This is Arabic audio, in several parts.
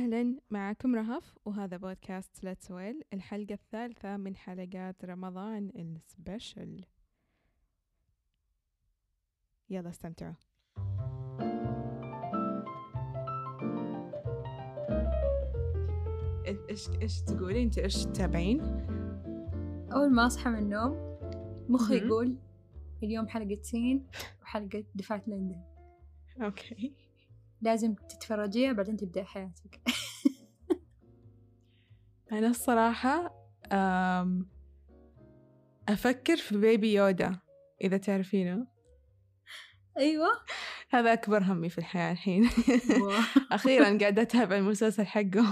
وأهلا معكم رهف وهذا بودكاست لا تسويل الحلقة الثالثة من حلقات رمضان السبيشل. يلا استمتعوا. إيش إيش تقولي انت إيش تتابعين؟ أول ما أصحى من النوم مخي. يقول اليوم حلقة سين وحلقة دفعة لندن. okay. لازم تتفرجيها بعدين تبدأ حياتك. أنا الصراحة أم أفكر في Baby Yoda إذا تعرفينه. أيوة. هذا أكبر همي في الحياة الحين. أخيرا قاعدة أتابع المسلسل حقه.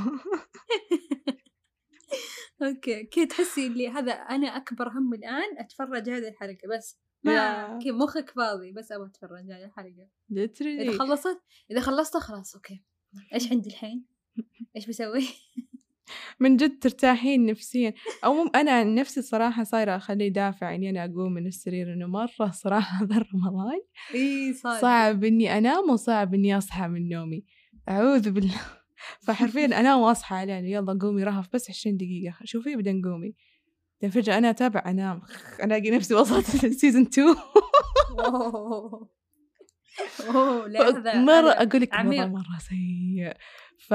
okay كي تحسي اللي هذا أنا أكبر هم الآن أتفرج هذه الحلقة بس. ما. كي مخك فاضي بس أبغى أتفرج هذه الحلقة. إذا literally خلصت إذا خلصتها خلاص okay. إيش عندي الحين؟ إيش بسوي؟ من جد ترتاحين نفسيا. أو مم أنا عن نفسي صراحة صايرة أخليه دافع اني أنا أقوم من السرير إنه مرة صراحة هذا رمضان. إي صعب صعب إني أنام وصعب إني أصحى من نومي. أعوذ بالله. فحرفيا أنام وأصحى عليه إنه يلا قومي رهف بس 20 دقيقة. شوفي بعدين قومي. بعدين فجأة أنا أتابع انام ألاقي نفسي وصلت season 2 أوه أوه هذا مرة أقول لك. مرة مرة سيء. ف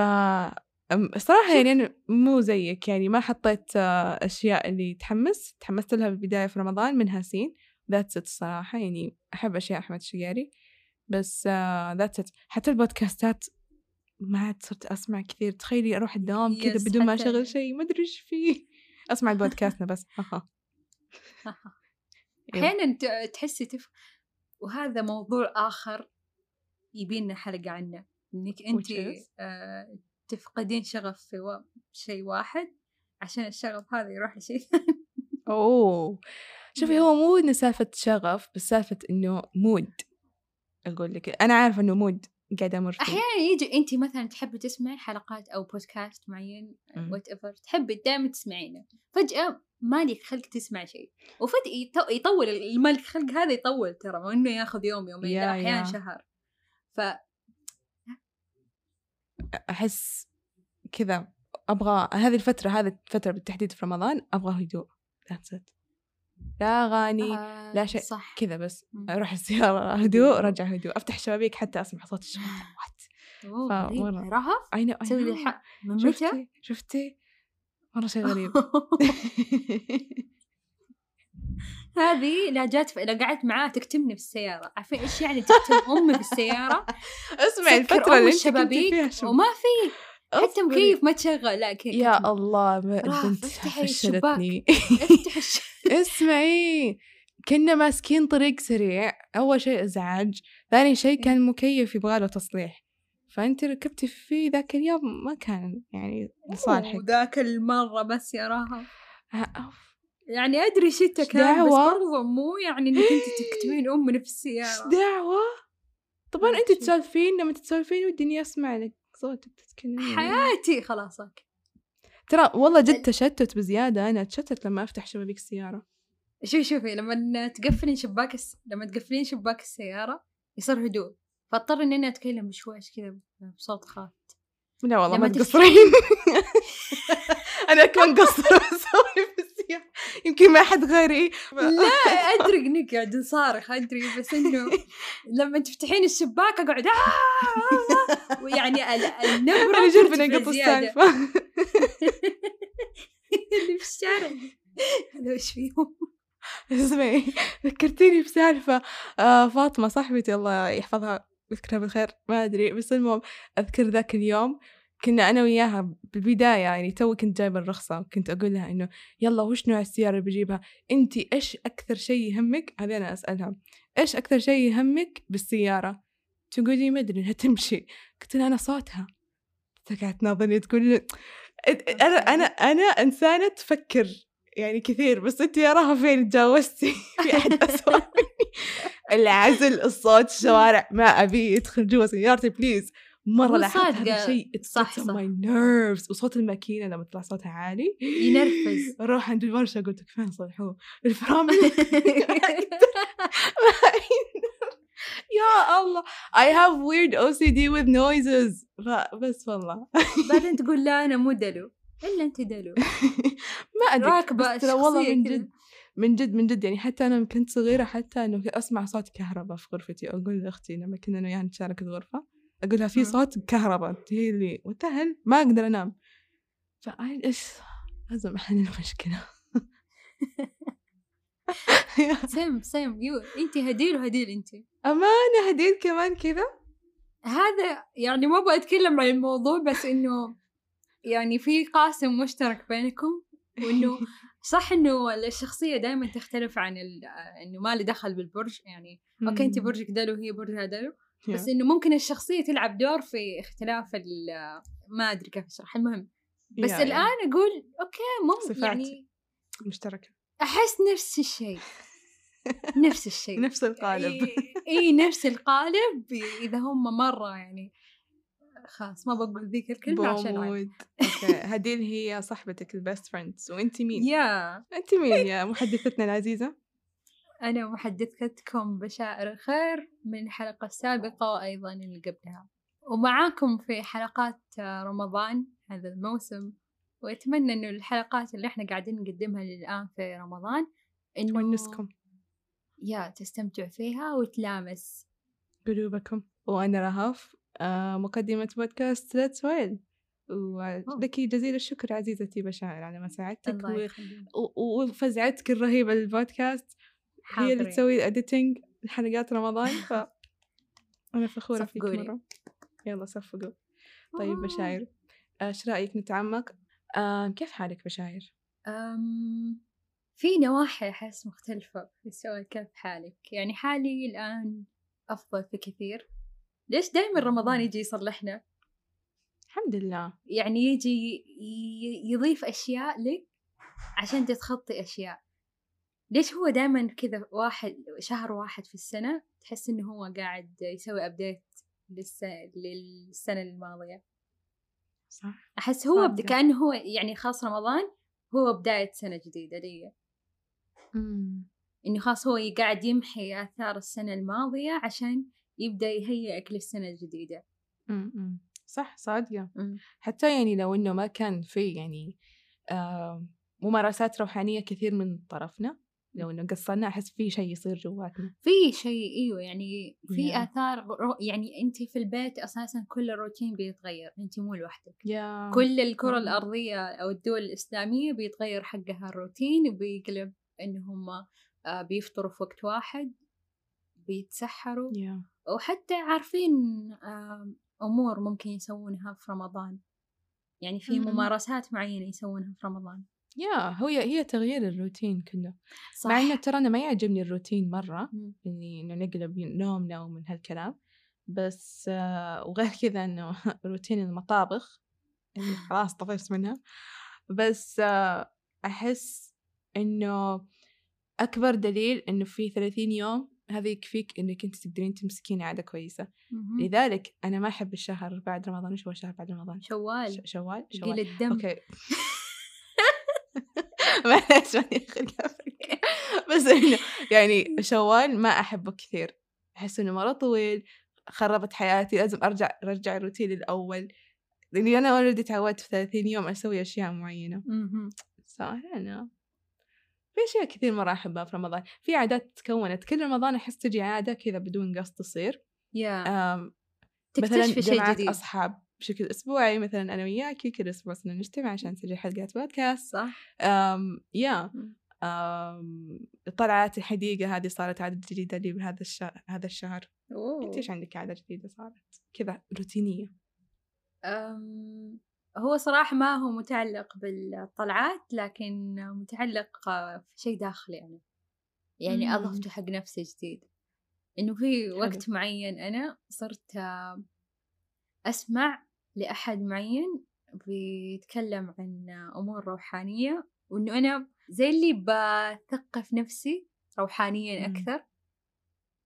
صراحة يعني أنا مو زيك يعني ما حطيت آه، أشياء اللي تحمس تحمست لها بالبداية في رمضان منها سين. that's it الصراحة يعني أحب أشياء أحمد الشقيري بس that's it حتى البودكاستات ما عاد صرت أسمع كثير. تخيلي أروح الدوام كذا بدون ما أشغل شيء ما أدري إيش فيه. أسمع البودكاستنا بس. إيه. أحيانا تحسي تف وهذا موضوع آخر يبينا حلقة عنه. إنك أنت? آه تفقدين شغف في و... شيء واحد عشان الشغف هذا يروح لشيء ثاني. أوه. شوفي هو مو إنه سالفة شغف بس سالفة إنه mood أقول لك أنا عارفة إنه mood قاعدة أمر فيه. أحيانا يجي أنت مثلا تحبي تسمعي حلقات أو بودكاست معين. whatever تحبي دائما تسمعينه. فجأة مالك خلق تسمع شيء. وفجأة يط- يطول المالك خلق هذا يطول ترى مو إنه ياخذ يوم يومين يا- أحيانا يا. شهر. ف أحس كذا أبغى هذه الفترة هذه الفترة بالتحديد في رمضان أبغى هدوء that's it لا أغاني آه لا شيء. صح. كذا بس. أروح السيارة هدوء رجع هدوء. أفتح الشبابيك حتى أسمع صوت الشمس غريب. فمرة. رهف اي نو تسوي من متى؟ شفتي شفتي؟ مرة شيء غريب. هذه لا جات. لا قعدت معاه تكتمني في السيارة عارفين إيش يعني تكتم أمي في السيارة؟ اسمعي أم اللي الشبابيك وما في. حتى. مكيف ما تشغل. لا كذا يا. الله ما افتحي فشلتني. افتح الش... اسمعي كنا ماسكين طريق سريع أول شيء إزعاج ثاني شيء كان مكيف يبغى له تصليح. فأنت ركبتي فيه ذاك اليوم ما كان يعني لصالحك. وذاك المرة بس يا رهف أوف. يعني أدري شتا كان بس؟ برضو مو يعني إنك أنت تكتمين أمنا في إيش دعوة؟ طبعا أنت. تسولفين لما تسولفين ودي أسمع لك صوتك تتكلمين. حياتي خلاص أوكي. ترى والله جد تشتت بزيادة. أنا أتشتت لما أفتح شبابيك السيارة. شوفي شوفي لما تقفلين شباك الس... لما تقفلين شباك السيارة يصير هدوء. فاضطر إني أنا أتكلم بشويش كذا بصوت خافت لا والله ما تقصرين. أنا كمان قصر بسولف السيارة يمكن ما حد غيري. لا أدري إنك قاعد نصارخ أدري بس إنه لما تفتحين الشباك أقعد آه ويعني ال- النبرة أنا جرب ترتفع إني أقط زيادة. السالفة. اللي في الشارع. هذا وش فيهم؟ اسمعي ذكرتيني بسالفة آه فاطمة صاحبتي الله يحفظها يذكرها بالخير ما أدري بس المهم أذكر ذاك اليوم. كنا أنا وياها بالبداية يعني تو كنت جايبة الرخصة وكنت أقول لها إنه يلا وش نوع السيارة اللي بجيبها؟ أنتي إيش أكثر شيء يهمك؟ هذه أنا أسألها. إيش أكثر شيء يهمك بالسيارة؟ تقولي ما أدري إنها تمشي. قلت لها أنا صوتها. قاعدة تناظرني تقول لي أنا أنا أنا إنسانة تفكر يعني كثير بس انت يا رهف فين تجاوزتي؟ في أحد اسوء مني. العزل الصوت الشوارع. ما أبي يدخل جوا سيارتي please مرة لاحظت هذا. الشيء صح، صح. my nerves وصوت الماكينة لما تطلع صوتها عالي. ينرفز. أروح عند الورشة قلت لك فين صلحوه؟ الفرامل. يا الله. I have weird OCD with noises. فبس والله. بعدين تقول لا أنا مو دلو. إلا أنت دلو. ما أدري راكبة بس ترى والله من. جد من جد من جد. يعني حتى أنا كنت صغيرة حتى إنه أسمع صوت كهرباء في غرفتي أقول لأختي لما كنا أنا وياها نتشارك الغرفة. أقول لها في. صوت كهرباء. هي اللي وتهل ما أقدر أنام. فأي إيش؟ لازم أحل المشكلة. same same you انت هديل وهديل انت. امانه هديل كمان كذا. هذا يعني ما أبغى أتكلم عن الموضوع بس إنه يعني في قاسم مشترك بينكم وإنه صح إنه الشخصية دائما تختلف عن إنه ما له دخل بالبرج. يعني okay انت برجك دلو وهي برجها دلو بس إنه ممكن الشخصية تلعب دور في اختلاف ال- ما أدري كيف اشرح المهم. بس yeah. الآن أقول okay ممكن. يعني مشتركة. أحس نفس الشيء. نفس الشيء. نفس القالب. إي إي، نفس القالب إذا هم مرة يعني خلاص ما بقول ذيك الكلمة عشان okay هديل هي صاحبتك ال best friends وانت مين؟ يا انت مين يا محدثتنا العزيزة؟ أنا محدثتكم بشائر الخير من الحلقة السابقه وأيضا اللي قبلها. ومعاكم في حلقات رمضان هذا الموسم وأتمنى إنه الحلقات اللي إحنا قاعدين نقدمها الان في رمضان إنه ونسكم. يا تستمتع فيها وتلامس قلوبكم. وأنا رهف آه، مقدمة بودكاست ليتس ويل ولك جزيل الشكر عزيزتي بشائر على مساعدتك و... وفزعتك الرهيبة للبودكاست. هي اللي حاضرين. تسوي ال editing لحلقات رمضان ف أنا فخورة فيك. مرة. يلا صفقوا. طيب آه. بشاير إيش رأيك نتعمق؟ آه، كيف حالك بشاير؟ أم في نواحي أحس مختلفة في السؤال كيف حالك. يعني حالي الآن أفضل بكثير ليش دائما رمضان يجي يصلحنا؟ الحمد لله. يعني يجي يضيف أشياء لك عشان تتخطي أشياء. ليش هو دائما كذا واحد شهر واحد في السنة تحس إنه هو قاعد يسوي أبديت للسنة, للسنة الماضية صح أحس هو بد... كأنه هو يعني خاص رمضان هو بداية سنة جديدة لي. إنه خلاص هو قاعد يمحي آثار السنة الماضية عشان يبدأ يهيئك للسنة الجديدة مم. صح صادقة. حتى يعني لو إنه ما كان في يعني آه ممارسات روحانية كثير من طرفنا لو إنه قصرنا أحس في شيء يصير جواتنا. في شيء إيوه يعني في Yeah. آثار رو- يعني انت في البيت أساسا كل الروتين بيتغير انت مو لوحدك. يا. كل الكرة مم. الأرضية أو الدول الإسلامية بيتغير حقها الروتين وبيقلب ان هم آه، بيفطروا في وقت واحد بيتسحروا. يا. وحتى عارفين آم، أمور ممكن يسوونها في رمضان. يعني في مم. ممارسات معينة يسوونها في رمضان. يا هي هي تغيير الروتين كله. صح مع إنه ترى أنا ما يعجبني الروتين مرة مم. إني إنه نقلب نومنا ومن هالكلام بس آه وغير كذا إنه روتين المطابخ اللي خلاص طفشت منها. بس آه أحس إنه أكبر دليل إنه في ثلاثين يوم هذا يكفيك إنك أنت تقدرين تمسكين عادة كويسة. مهم. لذلك أنا ما أحب الشهر بعد رمضان وش هو الشهر بعد رمضان؟ شوال. شوال؟ شوال؟ الدم. أوكي. معلش ماني. بس إنه يعني شوال ما أحبه كثير. أحس إنه مرة طويل خربت حياتي لازم أرجع ارجع الروتين الأول. لأني أنا already تعودت في 30 يوم أسوي أشياء معينة. صح أنا في أشياء كثير مرة أحبها في رمضان. في عادات تكونت. كل رمضان أحس تجي عادة كذا بدون قصد تصير. مثلا تكتشفي شيء جديد. أصحاب. بشكل أسبوعي مثلا أنا وياكي كل أسبوع صرنا نجتمع عشان نسجل حلقات بودكاست صح. um yeah. أم طلعات الحديقة هذه صارت عادة جديدة لي بهذا الشهر هذا الشهر. أنت إيش عندك عادة جديدة صارت؟ كذا روتينية. أم، هو صراحة ما هو متعلق بالطلعات لكن متعلق في شيء داخلي أنا. يعني مم. أضفته حق نفسي جديد. إنه في وقت معين أنا صرت أسمع لأحد معين بيتكلم عن أمور روحانية وإنه أنا زي اللي بثقف نفسي روحانيا مم. أكثر.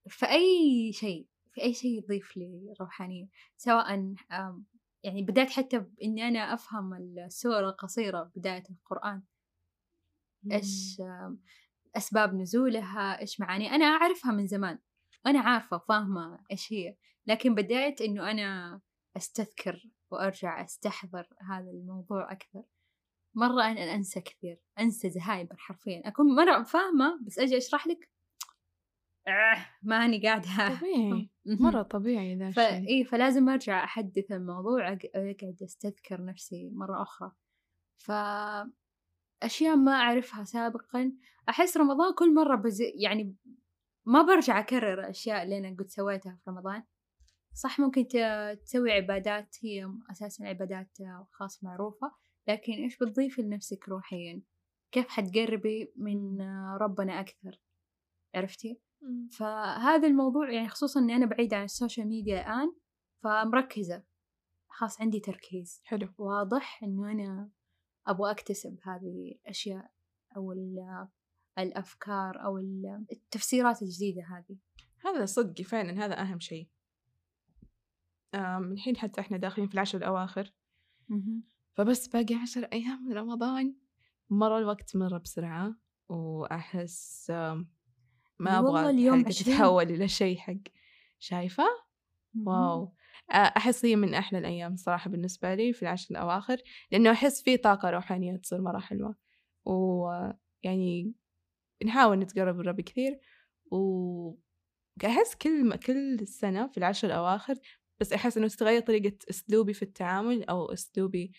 في أي شيء في أي شيء يضيف لي روحانية سواء يعني بدأت حتى بإني أنا أفهم السور القصيرة بداية القرآن. إيش آم، أسباب نزولها؟ إيش معاني؟ أنا أعرفها من زمان. أنا عارفة وفاهمة إيش هي. لكن بدأت إنه أنا أستذكر وأرجع أستحضر هذا الموضوع أكثر. مرة أنا أنسى كثير أنسى زهايمر حرفيا. أكون مرة فاهمة بس أجي أشرح لك آه ماني قاعدة. طبيعي. مرة طبيعي ذا ف... إيه فلازم أرجع أحدث الموضوع أقعد أستذكر نفسي مرة أخرى. ف أشياء ما أعرفها سابقا. أحس رمضان كل مرة بز... يعني ما برجع أكرر أشياء اللي أنا قد سويتها في رمضان. صح ممكن تسوي عبادات هي أساسا عبادات خاص معروفة لكن إيش بتضيفي لنفسك روحيا؟ كيف حتقربي من ربنا أكثر؟ عرفتي؟ فهذا الموضوع يعني خصوصا أني أنا بعيدة عن السوشيال ميديا الآن فمركزة. خاص عندي تركيز. حلو. واضح أنه أنا أبغى أكتسب هذه الأشياء أو الأفكار أو التفسيرات الجديدة هذه. هذا صدق فعلا هذا أهم شيء. من الحين حتى إحنا داخلين في العشر الأواخر. فبس باقي عشر أيام من رمضان مرة الوقت مرة بسرعة وأحس ما أبغى اليوم تتحول إلى شيء حق. شايفة؟ واو. أحس هي من أحلى الأيام صراحة بالنسبة لي في العشر الأواخر لأنه أحس في طاقة روحانية تصير مرة حلوة. ويعني نحاول نتقرب ربي كثير و أحس كل كل سنة في العشر الأواخر بس أحس إنه تتغير طريقة أسلوبي في التعامل أو أسلوبي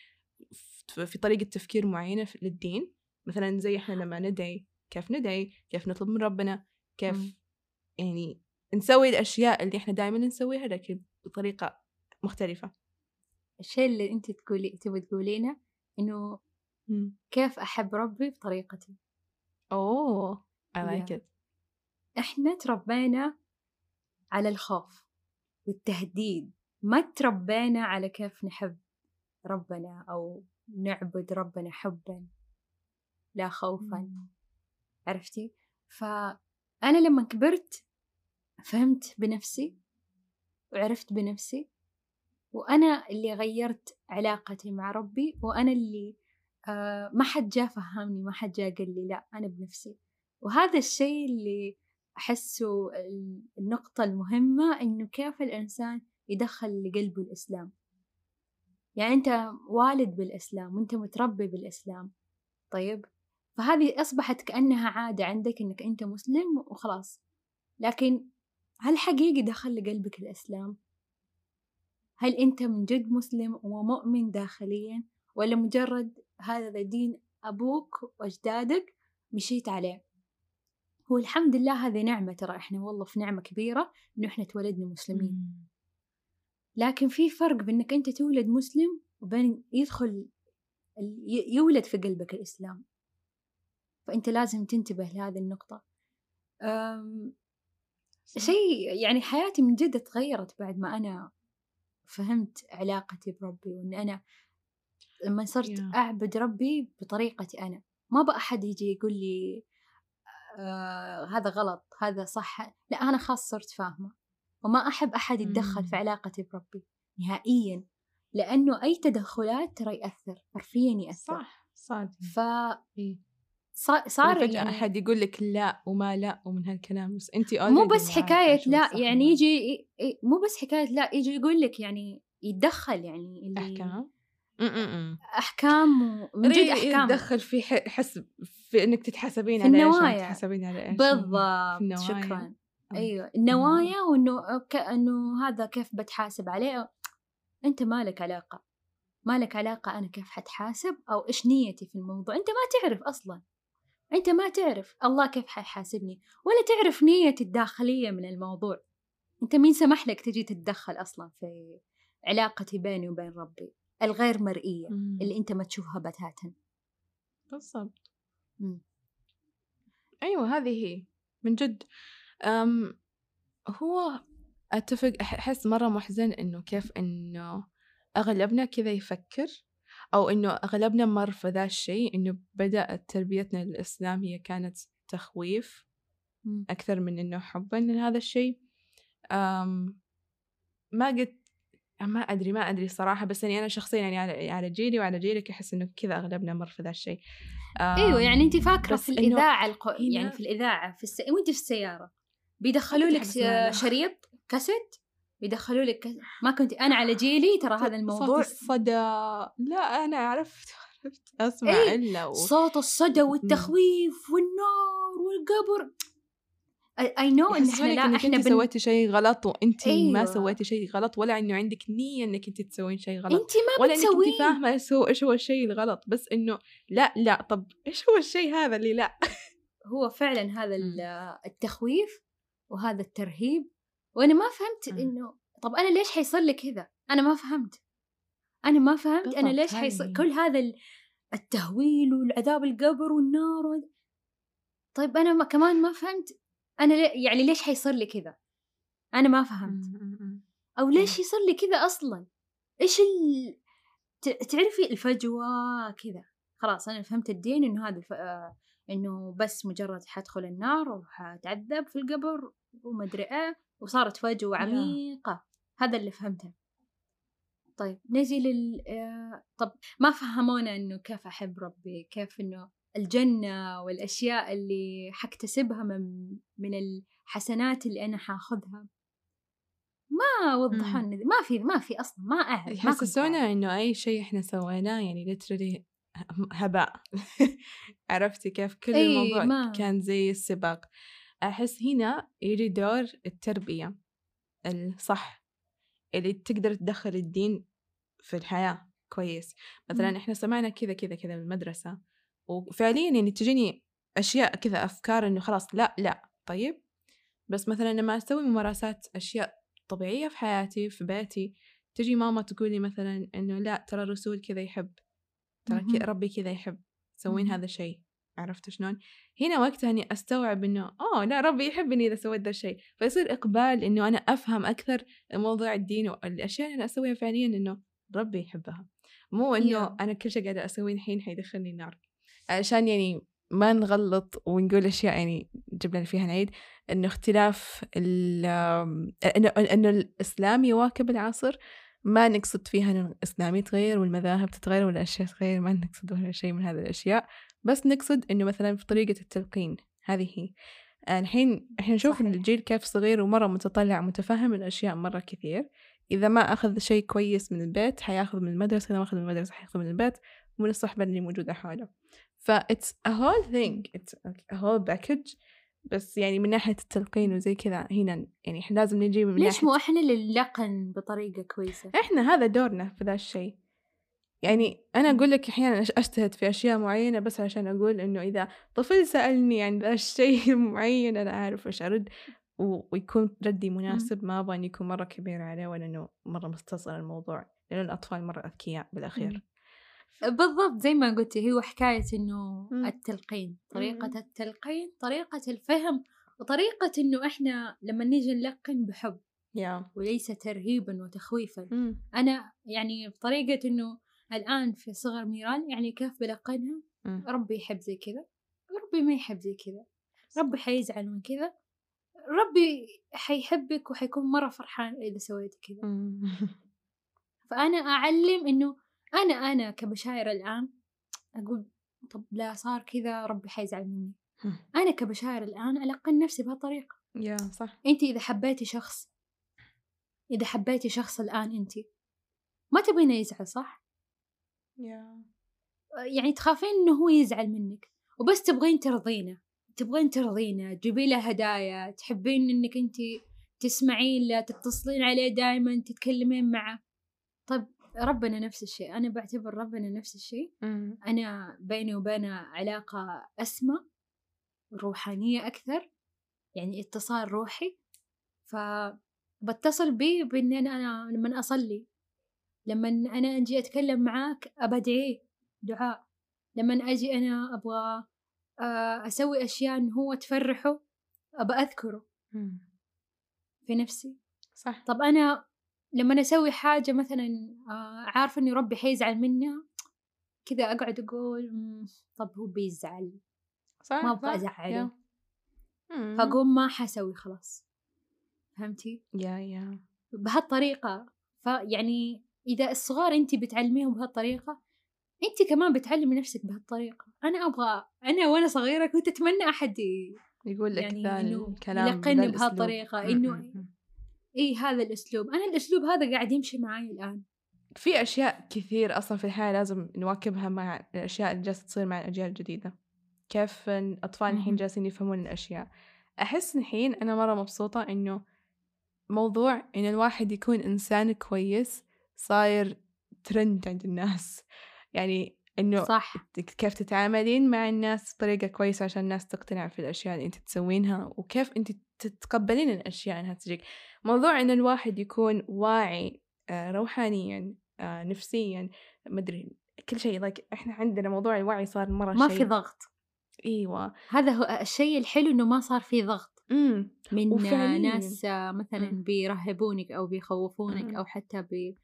في طريقة تفكير معينة للدين. مثلا زي إحنا لما ندعي كيف ندعي كيف نطلب من ربنا كيف م. يعني نسوي الأشياء اللي إحنا دائما نسويها لكن بطريقة مختلفة. الشيء اللي أنت تقولي تبي تقولينه إنه كيف أحب ربي بطريقتي. أوه! I like it. إحنا تربينا على الخوف. والتهديد. ما تربينا على كيف نحب ربنا أو نعبد ربنا حبا لا خوفا. عرفتي؟ فأنا لما كبرت فهمت بنفسي وعرفت بنفسي وأنا اللي غيرت علاقتي مع ربي وأنا اللي آه ما حد جاء فهمني ما حد جاء قال لي لا أنا بنفسي. وهذا الشيء اللي أحسه النقطة المهمة إنه كيف الإنسان يدخل لقلبه الإسلام. يعني أنت والد بالإسلام وأنت متربي بالإسلام طيب؟ فهذه أصبحت كأنها عادة عندك إنك أنت مسلم وخلاص. لكن هل حقيقي دخل لقلبك الإسلام؟ هل أنت من جد مسلم ومؤمن داخليا ولا مجرد هذا دين أبوك وأجدادك مشيت عليه؟ هو الحمد لله هذه نعمة ترى إحنا والله في نعمة كبيرة إنه إحنا تولدنا مسلمين. لكن في فرق بإنك أنت تولد مسلم وبين يدخل يولد في قلبك الإسلام. فأنت لازم تنتبه لهذه النقطة. شيء يعني حياتي من جد تغيرت بعد ما أنا فهمت علاقتي بربي وإن أنا لما صرت yeah. أعبد ربي بطريقتي أنا. ما بقى أحد يجي يقول لي آه هذا غلط هذا صح. لا أنا خاص صرت فاهمة. وما أحب أحد يتدخل في علاقتي بربي نهائيا. لأنه أي تدخلات ترى يأثر حرفيا يأثر. صح صادق. ف إيه. صار يعني أحد يقول لك لا وما لا ومن هالكلام بس انت مو بس حكاية لا يعني يجي مو بس حكاية لا يجي يقول لك يعني يتدخل يعني اللي أحكام. أحكام من جد أحكام. يتدخل في حسب في إنك تتحاسبين على إيش تتحاسبين على إيش. بالضبط شكرا. أيوه النوايا وإنه إنه هذا كيف بتحاسب عليه. أنت مالك علاقة. مالك علاقة أنا كيف حتحاسب أو إيش نيتي في الموضوع. أنت ما تعرف أصلا. أنت ما تعرف الله كيف حيحاسبني ولا تعرف نيتي الداخلية من الموضوع. أنت مين سمح لك تجي تتدخل أصلا في علاقتي بيني وبين ربي؟ الغير مرئية مم. اللي أنت ما تشوفها بتاتا. بالضبط. أيوة هذه هي من جد. أم هو أتفق أحس مرة محزن إنه كيف إنه أغلبنا كذا يفكر أو إنه أغلبنا مر في ذا الشيء إنه بدأت تربيتنا للإسلام هي كانت تخويف أكثر من إنه حبا لهذا الشيء. ما قد ما أدري ما أدري صراحة بس يعني أنا شخصيا يعني على جيلي وعلى جيلك أحس إنه كذا أغلبنا مر في ذا الشيء. أيوة يعني أنت فاكرة في الإذاعة القو... يعني في الإذاعة في الس... وأنت في السيارة؟ بيدخلوا لك شريط كاسيت؟ يدخلوا لك. ما كنت أنا على جيلي ترى هذا الموضوع صوت الصدى. لا أنا عرفت عرفت أسمع إيه، إلا و... صوت الصدى والتخويف والنار والقبر. I know إن إحنا لا إنك إحنا انت بن... سويتي شيء غلط وانت أيوة. ما سويتي شيء غلط ولا إنه عندك نية إنك انت تسوين شيء غلط انت ما ولا إنك انت فاهمة إيش هو إيش هو الشيء الغلط بس إنه لا لا طب إيش هو الشيء هذا اللي لا هو فعلا هذا ال- التخويف وهذا الترهيب وأنا ما فهمت. إنه طب أنا ليش حيصير لي كذا أنا ما فهمت أنا ما فهمت أنا ليش حيصير. كل هذا ال- التهويل والعذاب القبر والنار و... طيب أنا ما كمان ما فهمت أنا لي... يعني ليش حيصير لي كذا؟ أنا ما فهمت. أو ليش يصير لي كذا أصلا؟ إيش ال... ت- تعرفي الفجوة كذا. خلاص أنا فهمت الدين إنه هذا الف... آه، إنه بس مجرد حدخل النار وحتعذب في القبر ومدري إيه وصارت فجوة. عميقة. هذا اللي فهمته. طيب نجي لل آه، طب ما فهمونا إنه كيف أحب ربي؟ كيف إنه الجنة والأشياء اللي حكتسبها من من الحسنات اللي أنا حاخذها. ما وضحوا لنا ما في ما في أصلا ما أعرف. يحسسونا إنه أي شيء إحنا سويناه يعني literally هباء. عرفتي كيف؟ كل الموضوع ما- كان زي السباق. أحس هنا يجي دور التربية الصح اللي تقدر تدخل الدين في الحياة كويس. مثلا مم. إحنا سمعنا كذا كذا كذا بالمدرسة وفعليا يعني تجيني أشياء كذا أفكار إنه خلاص لا لا طيب بس مثلا لما أسوي ممارسات أشياء طبيعية في حياتي في بيتي تجي ماما تقول لي مثلا إنه لا ترى الرسول كذا يحب ترى ربي كذا يحب تسوين مهم. هذا الشيء عرفت شلون؟ هنا وقتها إني أستوعب إنه اوه لا ربي يحبني إذا سويت ذا الشيء، فيصير إقبال إنه أنا أفهم أكثر موضوع الدين والأشياء اللي أنا أسويها فعليا إنه ربي يحبها. مو إنه Yeah. أنا كل شيء قاعدة أسويه الحين حيدخلني النار. عشان يعني ما نغلط ونقول أشياء يعني جبنا فيها العيد إنه اختلاف ال إنه إنه الإسلام يواكب العصر ما نقصد فيها إنه الإسلام يتغير والمذاهب تتغير والاشياء تتغير ما نقصد ولا شيء من هذه الأشياء بس نقصد إنه مثلا في طريقة التلقين هذه هي. آه، الحين إحنا نشوف إن صحيح. الجيل كيف صغير ومرة متطلع متفهم الأشياء مرة كثير. إذا ما أخذ شيء كويس من البيت حياخذ من المدرسة إذا ما أخذ من المدرسة حياخذ من البيت ومن الصحبة اللي موجودة حوله. ف it's a whole thing. It's a whole package. بس يعني من ناحية التلقين وزي كذا هنا يعني إحنا لازم نجي من ليش مو إحنا اللي نلقن بطريقة كويسة؟ إحنا هذا دورنا في ذا الشيء. يعني أنا أقول لك أحيانا أش- اجتهد في أشياء معينة بس عشان أقول إنه إذا طفل سألني عن ذا الشيء المعين أنا أعرف إيش أرد. و- ويكون ردي مناسب ما إنه يكون مرة كبير عليه ولا إنه مرة مستصغر الموضوع. لأنه الأطفال مرة أذكياء بالأخير. بالضبط زي ما قلتي هو حكاية إنه مم. التلقين طريقة مم. التلقين طريقة الفهم وطريقة إنه إحنا لما نيجي نلقن بحب يا وليس ترهيبا وتخويفا مم. أنا يعني بطريقه إنه الآن في صغر ميران يعني كيف بلقنها مم. ربي يحب زي كذا ربي ما يحب زي كذا ربي حيزعل من كذا ربي حيحبك وحيكون مرة فرحان إذا سويت كذا. فأنا أعلم إنه أنا أنا كبشاير الآن أقول طب لا صار كذا ربي حيزعل مني. أنا كبشاير الآن ألقن نفسي بهالطريقة. يا صح. أنت إذا حبيتي شخص إذا حبيتي شخص الآن أنت ما تبينه يزعل صح؟ يا. يعني تخافين إنه هو يزعل منك. وبس تبغين ترضينه. تبغين ترضينه. تجيبي له هدايا. تحبين إنك أنت تسمعين له تتصلين عليه دائما تتكلمين معه. ربنا نفس الشيء. أنا بعتبر ربنا نفس الشيء. أنا بيني وبينه علاقة أسمى روحانية أكثر يعني اتصال روحي. فبتصل بيه بإن أنا, أنا لما أصلي لما أنا أجي أتكلم معاك أبدعيه دعاء. لما أجي أنا أبغى آه، أسوي أشياء إن هو تفرحه أبى أذكره. مم. في نفسي. صح. طب أنا لما أسوي حاجة مثلا آه، عارفة إني ربي حيزعل منها كذا أقعد أقول "مم، طب هو بيزعل صح ما أبغى. أزعله. فأقوم ما حسوي خلاص فهمتي؟ يا يا بهالطريقة فيعني إذا الصغار أنت بتعلميهم بهالطريقة أنت كمان بتعلمي نفسك بهالطريقة أنا أبغى أنا وأنا صغيرة كنت أتمنى أحد يقول لك يعني ذا الكلام يلقني. بهالطريقة،. إنه. إي هذا الأسلوب. أنا الأسلوب هذا قاعد يمشي معي الآن. في أشياء كثير أصلا في الحياة لازم نواكبها مع الأشياء اللي جالسة تصير مع الأجيال الجديدة. كيف الأطفال الحين. جالسين يفهمون الأشياء. أحس الحين أنا مرة مبسوطة إنه موضوع إن الواحد يكون إنسان كويس صاير ترند عند الناس. يعني إنه صح. كيف تتعاملين مع الناس بطريقة كويسة عشان الناس تقتنع في الأشياء اللي أنت تسوينها وكيف أنت تتقبلين الأشياء إنها تجيك موضوع إن الواحد يكون واعي آه، روحانيا آه، نفسيا مدري كل شيء like إحنا عندنا موضوع الوعي صار مرة ما شيء. في ضغط. أيوة. هذا هو الشيء الحلو إنه ما صار في ضغط. أمم من وفعلياً. ناس آه، مثلا مم. بيرهبونك أو بيخوفونك مم. أو حتى ب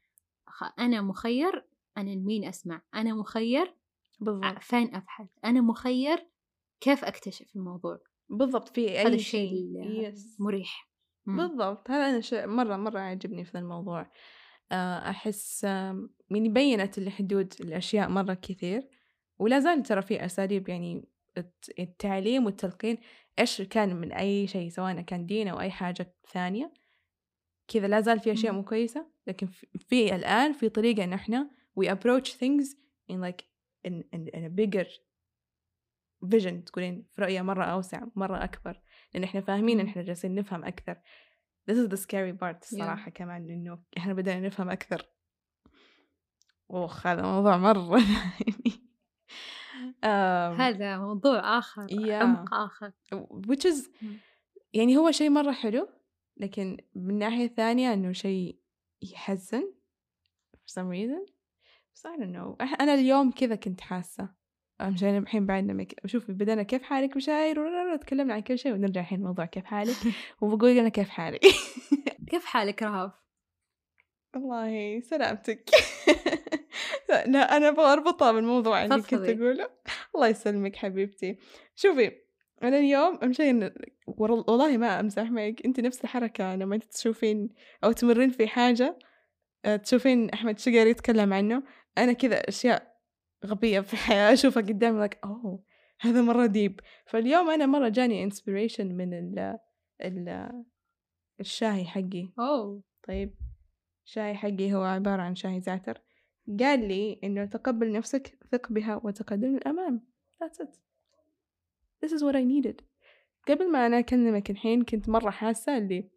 خ- أنا مخير أنا لمين أسمع؟ أنا مخير بالضبط. فين أبحث؟ أنا مخير كيف أكتشف الموضوع؟ بالضبط في أي هذا الشيء yes مريح مم. بالضبط هذا أنا شيء مرة مرة عجبني في ذا الموضوع آه، أحس آم، يعني بينت الحدود الأشياء مرة كثير ولا زال ترى في أساليب يعني الت- التعليم والتلقين إيش كان من أي شيء سواء كان دين أو أي حاجة ثانية كذا لا زال في أشياء. مو كويسة لكن في- في الآن في طريقة إن إحنا we approach things in like in, in, in a bigger vision تقولين في رؤية مرة أوسع مرة أكبر. لأن إحنا فاهمين إن. إحنا جالسين نفهم أكثر. This is the scary part الصراحة كمان إنه إحنا بدأنا نفهم أكثر. أوخ هذا موضوع مرة يعني. um, هذا موضوع آخر Yeah. عمق آخر. Which is مم. يعني هو شيء مرة حلو لكن من ناحية ثانية إنه شيء يحزن for some reason. بس I don't know. أنا اليوم كذا كنت حاسة. عشان الحين بعدنا مك... شوفي بدأنا كيف حالك وررر، تكلمنا عن كل شيء ونرجع الحين موضوع كيف حالك وبقول أنا كيف حالي كيف حالك رهف؟ والله سلامتك. لا أنا أبغى أربطها بالموضوع اللي كنت. أقوله. الله يسلمك حبيبتي. شوفي أنا اليوم أمشي والله ما أمزح معك أنت نفس الحركة لما أنت تشوفين أو تمرين في حاجة آه، تشوفين أحمد شقيري يتكلم عنه أنا كذا أشياء غبية في الحياة أشوفها قدامي لك أوه هذا مرة deep فاليوم أنا مرة جاني inspiration من ال ال الشاهي حقي. أوه. طيب شاي حقي هو عبارة عن شاي زعتر. قال لي إنه تقبل نفسك ثق بها وتقدم للأمام that's it. This is what I needed. قبل ما أنا أكلمك الحين كنت مرة حاسة اللي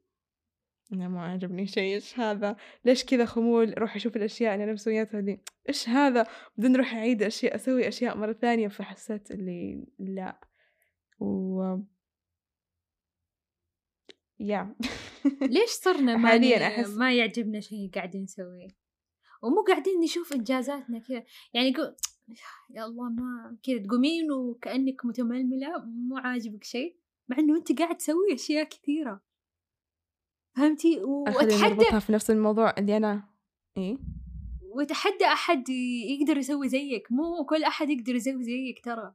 أنا ما عجبني شيء إيش هذا؟ ليش كذا خمول؟ أروح أشوف الأشياء اللي أنا مسويتها اللي إيش هذا؟ بدون أروح أعيد أشياء أسوي أشياء مرة ثانية فحسيت اللي لا. و يا. ليش صرنا ما حالياً أحس- ما يعجبنا شيء قاعدين نسويه؟ ومو قاعدين نشوف إنجازاتنا كذا. يعني قو... يا الله ما كذا تقومين وكأنك متململة مو عاجبك شيء. مع إنه أنت قاعد تسوي أشياء كثيرة. فهمتي؟ خلينا واتحدى في نفس الموضوع اللي أنا إيه؟ وتحدى أحد يقدر يسوي زيك. مو كل أحد يقدر يسوي زيك ترى.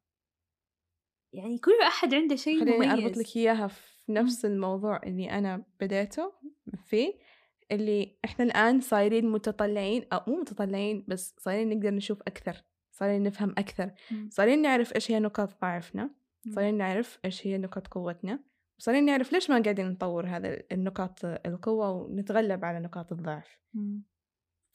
يعني كل أحد عنده شيء خليني مميز. أربط لك إياها في نفس الموضوع اللي أنا بديته فيه اللي إحنا الآن صايرين متطلعين أو مو متطلعين بس صايرين نقدر نشوف أكثر صايرين نفهم أكثر. مم. صايرين نعرف إيش هي نقاط ضعفنا. صايرين نعرف إيش هي نقاط قوتنا. وصايرين نعرف ليش ما قاعدين نطور هذا النقاط القوة ونتغلب على نقاط الضعف.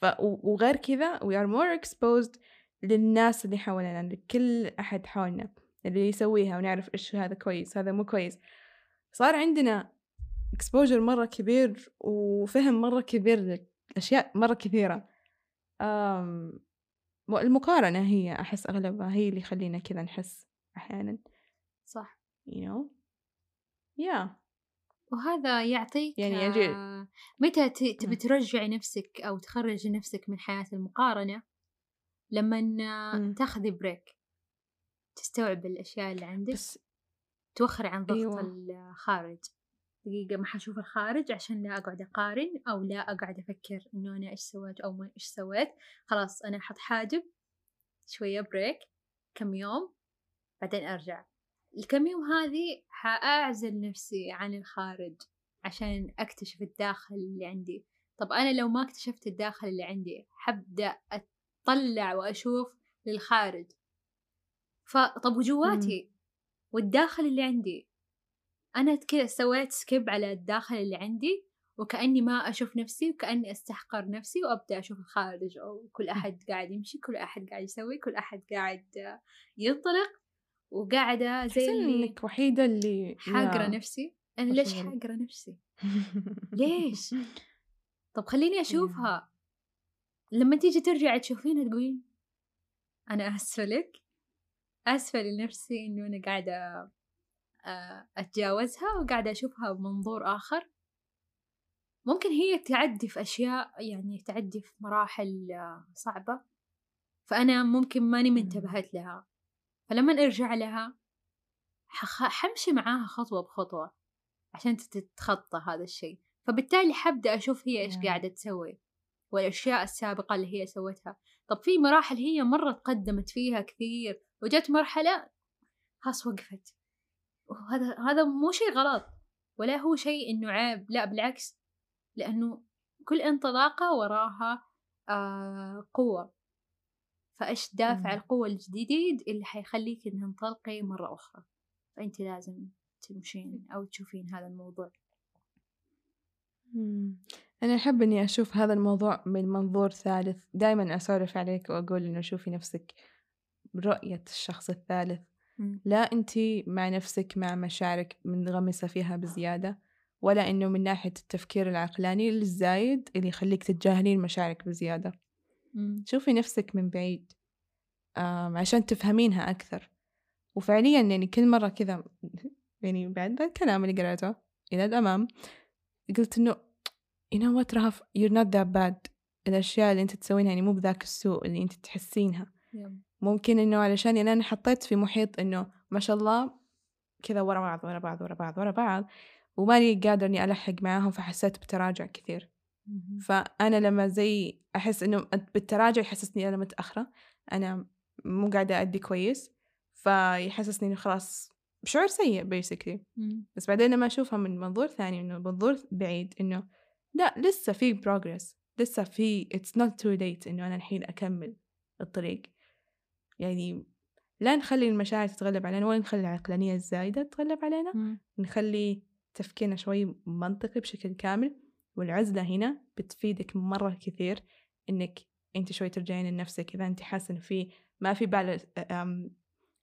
ف... وغير كذا we are more exposed للناس اللي حولنا لكل أحد حولنا اللي يسويها ونعرف إيش هذا كويس هذا مو كويس. صار عندنا exposure مرة كبير وفهم مرة كبير لأشياء مرة كثيرة. أم... المقارنة هي أحس أغلبها هي اللي يخلينا كذا نحس أحيانا. صح. You know. Yeah وهذا يعطيك يعني يجي- آه، متى تبي مم. ترجعي نفسك أو تخرجي نفسك من حياة المقارنة لما مم. تاخذي بريك تستوعب الأشياء اللي عندك بس توخري عن ضغط أيوة. الخارج دقيقة ما حشوف الخارج عشان لا أقعد أقارن أو لا أقعد أفكر إنه أنا إيش سويت أو ما إيش سويت خلاص أنا أحط حاجب شوية break كم يوم بعدين أرجع الكم يوم هذه حأعزل نفسي عن الخارج عشان أكتشف الداخل اللي عندي. طب أنا لو ما اكتشفت الداخل اللي عندي حبدأ أطلع وأشوف للخارج. فطب وجواتي؟ والداخل اللي عندي؟ أنا كذا سويت skip على الداخل اللي عندي وكأني ما أشوف نفسي وكأني أستحقر نفسي وأبدأ أشوف الخارج. أو كل أحد قاعد يمشي كل أحد قاعد يسوي كل أحد قاعد ينطلق وقاعدة زي اللي إنك وحيدة اللي حاقرة. نفسي. أنا ليش. حاقرة نفسي؟ ليش؟ طب خليني أشوفها. لما تيجي ترجع تشوفينها تقولين أنا آسفة لك. آسفة لنفسي إنه أنا قاعدة آه، أتجاوزها وقاعدة أشوفها بمنظور آخر. ممكن هي تعدي في أشياء يعني تعدي في مراحل آه، صعبة. فأنا ممكن ماني منتبهت لها. فلما أرجع لها حخ- حمشي معاها خطوة بخطوة عشان تتخطى هذا الشيء. فبالتالي حبدأ أشوف هي إيش نعم. قاعدة تسوي والأشياء السابقة اللي هي سوتها. طب في مراحل هي مرة تقدمت فيها كثير وجت مرحلة خلاص وقفت. وهذا هذا مو شيء غلط ولا هو شيء إنه عيب لا بالعكس لأنه كل انطلاقة وراها آه قوة. فإيش دافع مم. القوة الجديد اللي حيخليك إنها تنطلقي مرة أخرى فأنت لازم تمشين أو تشوفين هذا الموضوع مم. أنا أحب إني أشوف هذا الموضوع من منظور ثالث دائما أسولف عليك وأقول إنه شوفي نفسك برؤية الشخص الثالث مم. لا أنتي مع نفسك مع مشاعرك منغمسة فيها بزيادة ولا إنه من ناحية التفكير العقلاني الزايد اللي يخليك تتجاهلين مشاعرك بزيادة. شوفي نفسك من بعيد عشان تفهمينها أكثر. وفعليا يعني كل مرة كذا يعني بعد الكلام اللي قرأته إلى الأمام قلت إنه you know what رهف you're not that bad. الأشياء اللي أنت تسوينها يعني مو بذاك السوء اللي أنت تحسينها. يب. ممكن إنه علشان يعني أنا حطيت في محيط إنه ما شاء الله كذا ورا بعض ورا بعض ورا بعض ورا بعض وماني قادر إني ألحق معاهم فحسيت بتراجع كثير. مم. فأنا لما زي أحس إنه بالتراجع يحسسني أنا متأخرة أنا مو قاعدة أدي كويس فيحسسني إنه خلاص شعور سيء بيسكلي. بس بعدين لما أشوفها من منظور ثاني إنه منظور بعيد إنه لا لسه في progress لسه في it's not too late إنه أنا الحين أكمل الطريق يعني لا نخلي المشاعر تتغلب علينا ولا نخلي العقلانية الزايدة تتغلب علينا مم. نخلي تفكيرنا شوي منطقي بشكل كامل والعزلة هنا بتفيدك مرة كثير إنك أنت شوي ترجعين لنفسك إذا أنت حاسة في ما في balance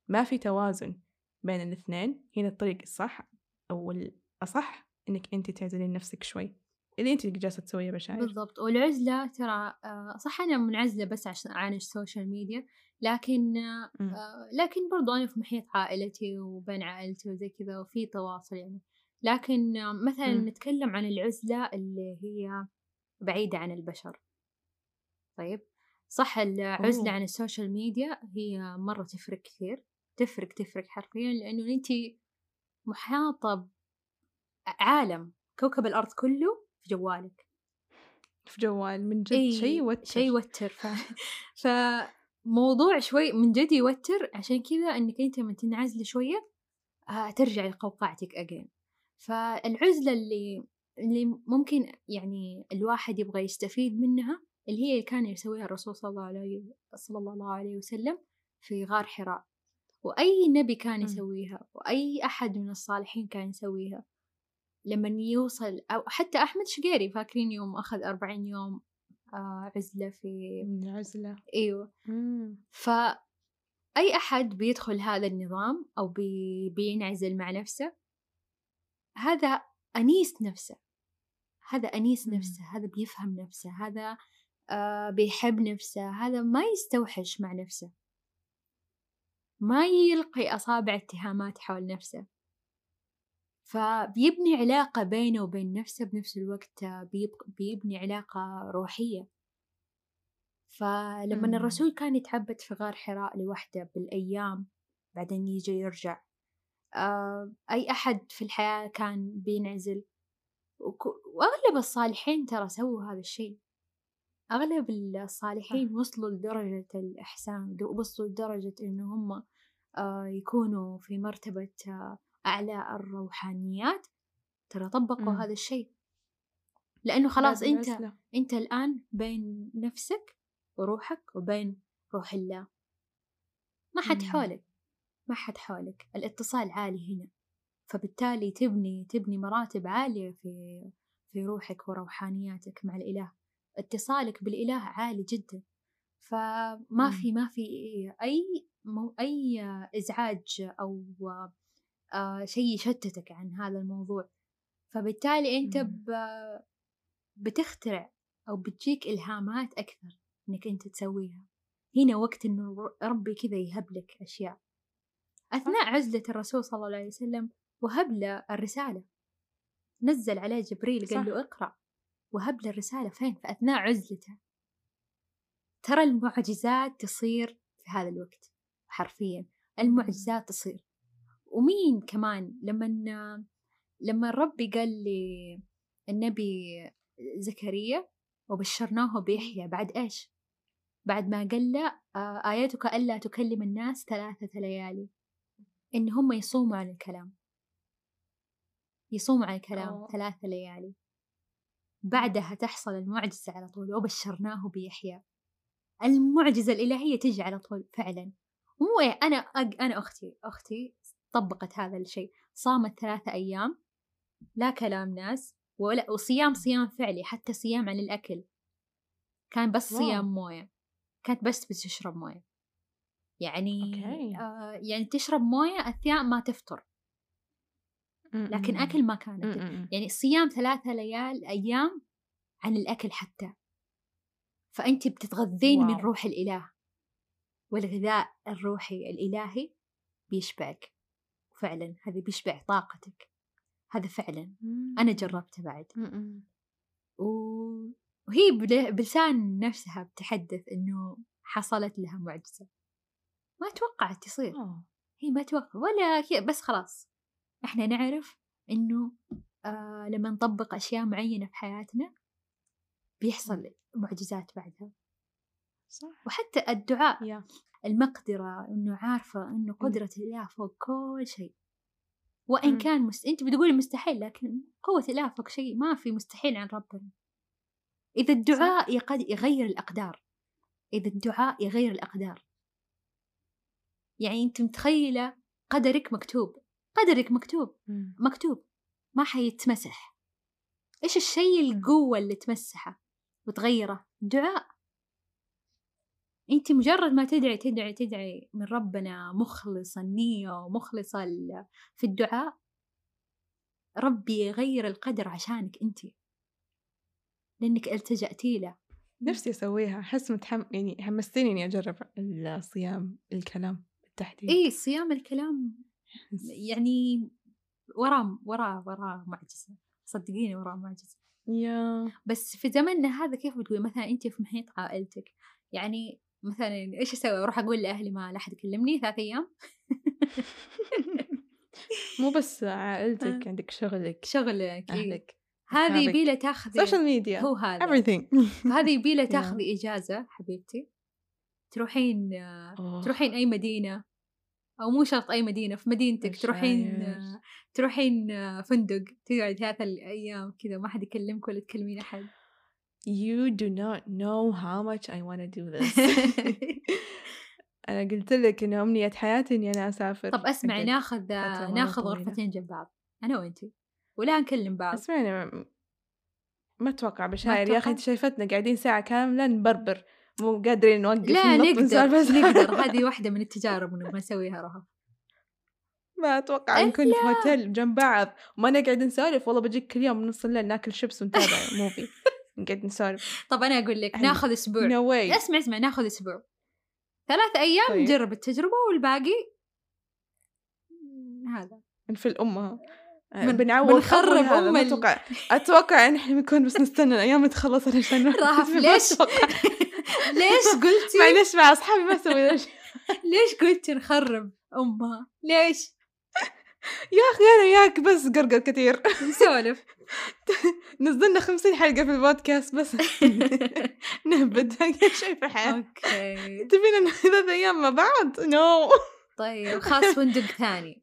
ما في توازن بين الاثنين هنا الطريق الصح أو الأصح إنك أنت تعزلين نفسك شوي. اللي أنت جالسة تسويه بشاير. بالضبط. والعزلة ترى آه، صح أنا منعزلة بس عشان عن ال social media لكن آه، مم. آه، لكن برضو أنا في محيط عائلتي وبين عائلتي وزي كذا وفي تواصل يعني. لكن مثلا مم. نتكلم عن العزلة اللي هي بعيدة عن البشر. طيب صح العزلة أوه. عن ال social media هي مرة تفرق كثير تفرق تفرق حرفيا لأنه أنت محاطة بعالم كوكب الأرض كله في جوالك. في جوال من جد شيء يوتر. شيء يوتر. ف... فموضوع شوي من جد يوتر عشان كذا إنك أنت لما تنعزلي شوية آه ترجعي لقوقعتك اجين فالعزلة اللي اللي ممكن يعني الواحد يبغى يستفيد منها اللي هي اللي كان يسويها الرسول صلى الله عليه صلى الله عليه وسلم في غار حراء. وأي نبي كان مم. يسويها وأي أحد من الصالحين كان يسويها. لما يوصل أو حتى أحمد شقيري فاكرين يوم أخذ أربعين يوم آه عزلة في من العزلة أيوه. مم. فأي أحد بيدخل هذا النظام أو بي بينعزل مع نفسه. هذا أنيس نفسه هذا أنيس مم. نفسه هذا بيفهم نفسه هذا آه بيحب نفسه هذا ما يستوحش مع نفسه ما يلقي أصابع اتهامات حول نفسه فبيبني علاقة بينه وبين نفسه بنفس الوقت آه، بيب- بيبني علاقة روحية فلما مم. الرسول كان يتعبد في غار حراء لوحده بالأيام بعدين يجي يرجع أي أحد في الحياة كان بينعزل. وأغلب الصالحين ترى سووا هذا الشيء. أغلب الصالحين وصلوا لدرجة الإحسان وصلوا لدرجة إنه هم آه، يكونوا في مرتبة آه، أعلى الروحانيات. ترى طبقوا مم. هذا الشيء. لأنه خلاص أنت. أنت الآن بين نفسك وروحك وبين روح الله. ما حد مم. حولك. ما حد حولك الاتصال عالي هنا. فبالتالي تبني تبني مراتب عالية في في روحك وروحانياتك مع الإله. اتصالك بالإله عالي جدا. فما. في ما في أي مو أي إزعاج أو آه شيء يشتتك عن هذا الموضوع. فبالتالي أنت بتخترع أو بتجيك إلهامات أكثر إنك أنت تسويها. هنا وقت إنه ربي كذا يهب لك أشياء. أثناء عزلة الرسول صلى الله عليه وسلم وهب له الرسالة. نزل عليه جبريل قال. له اقرأ. وهب له الرسالة فين؟ في أثناء عزلته. ترى المعجزات تصير في هذا الوقت حرفيا. المعجزات تصير. ومين كمان لما لما ربي قال لي النبي زكريا وبشرناه بيحيى بعد إيش؟ بعد ما قال له آه، آياتك ألا تكلم الناس ثلاثة ليالي. إن هم يصوموا عن الكلام. يصوموا عن الكلام أوه. ثلاثة ليالي. بعدها تحصل المعجزة على طول وبشرناه بيحيى المعجزة الإلهية تجي على طول فعلا. مو إيه أنا أج... أنا أختي أختي طبقت هذا الشيء. صامت ثلاثة أيام لا كلام ناس ولا وصيام صيام فعلي حتى صيام عن الأكل. كان بس. صيام موية. كانت بس بتشرب موية. يعني أوكي. آه يعني تشرب موية أثناء ما تفطر. لكن. أكل ما كانت. يعني صيام ثلاثة ليال أيام عن الأكل حتى. فأنت بتتغذين من واو. روح الإله والغذاء الروحي الإلهي بيشبعك. فعلا هذا بيشبع طاقتك. هذا فعلا. أنا جربته بعد. وهي بل- بلسان نفسها بتحدث إنه حصلت لها معجزة. ما توقعت تصير أوه. هي ما توقع ولا هي بس خلاص. إحنا نعرف إنه آه لما نطبق أشياء معينة في حياتنا بيحصل معجزات بعدها. صح. وحتى الدعاء يا. المقدرة إنه عارفة إنه قدرة الله فوق كل شيء. وإن مم. كان مست... أنت بتقولي مستحيل لكن قوة الله فوق شيء ما في مستحيل عن ربنا. إذا الدعاء يقد يغير الأقدار. إذا الدعاء يغير الأقدار. يعني أنت متخيلة قدرك مكتوب قدرك مكتوب. مكتوب ما حيتمسح. إيش الشيء القوة اللي تمسحه وتغيره؟ دعاء أنت مجرد ما تدعي تدعي تدعي من ربنا مخلصة النية ومخلصة ال- في الدعاء ربي يغير القدر عشانك أنت. لأنك التجأتي له. نفسي أسويها. أحس متحم يعني حمستيني إني أجرب الصيام الكلام. بالتحديد. إيه صيام الكلام يعني وراه وراه وراه معجزة. صدقيني وراه معجزة. Yeah. بس في زمننا هذا كيف بتقولي مثلا أنت في محيط عائلتك يعني مثلا إيش أسوي؟ أروح أقول لأهلي ما لا أحد يكلمني ثلاث أيام؟ مو بس عائلتك عندك شغلك شغلك. أهلك هذه أصحابك. يبي له تاخذي social media هو هذا. Everything. فهذه يبي له تاخذي إجازة حبيبتي. تروحين أوه. تروحين أي مدينة أو مو شرط أي مدينة في مدينتك تروحين مشاعر. تروحين فندق تقعد ثلاث أيام كذا ما حد يكلمك ولا تكلمين أحد You do not know how much I want to do this أنا قلت لك إن أمنية حياتي إني أنا أسافر طب اسمعي أقعد ناخذ ناخذ. غرفتين جنب بعض أنا وانتي ولا نكلم بعض اسمعني ما- أتوقع بشاير يا؟ أخي أنت شايفتنا قاعدين ساعة كاملة نبربر مو قادرين نوقف لا نقدر. نقدر. هذه واحدة من التجارب نبغى نسويها رهف ما أتوقع نكون في هوتيل جنب بعض. وما نقعد نسولف والله بجيك كل يوم نص الليل ناكل شيبس ونتابع movie نقعد نسولف. طب أنا أقول لك. ناخذ no way اسمع اسمع ناخذ أسبوع. ثلاث أيام طيب. نجرب التجربة والباقي هذا. في الأمة. من- بنخرب هذا. أم ما ال- أتوقع أتوقع إن إحنا بنكون بس نستنى الأيام تخلص علشان ما ليش؟ ليش قلتي؟ معلش مع أصحابي ما الشيء. ليش قلتي نخرب أمها؟ ليش؟ يا أخي أنا وياك بس قرقر كثير. نسولف. نزلنا خمسين حلقة في البودكاست بس. نهبد. شيء في الحياة. أوكي. تبينا ثلاث أيام مع بعض؟ نو طيب خاص فندق ثاني.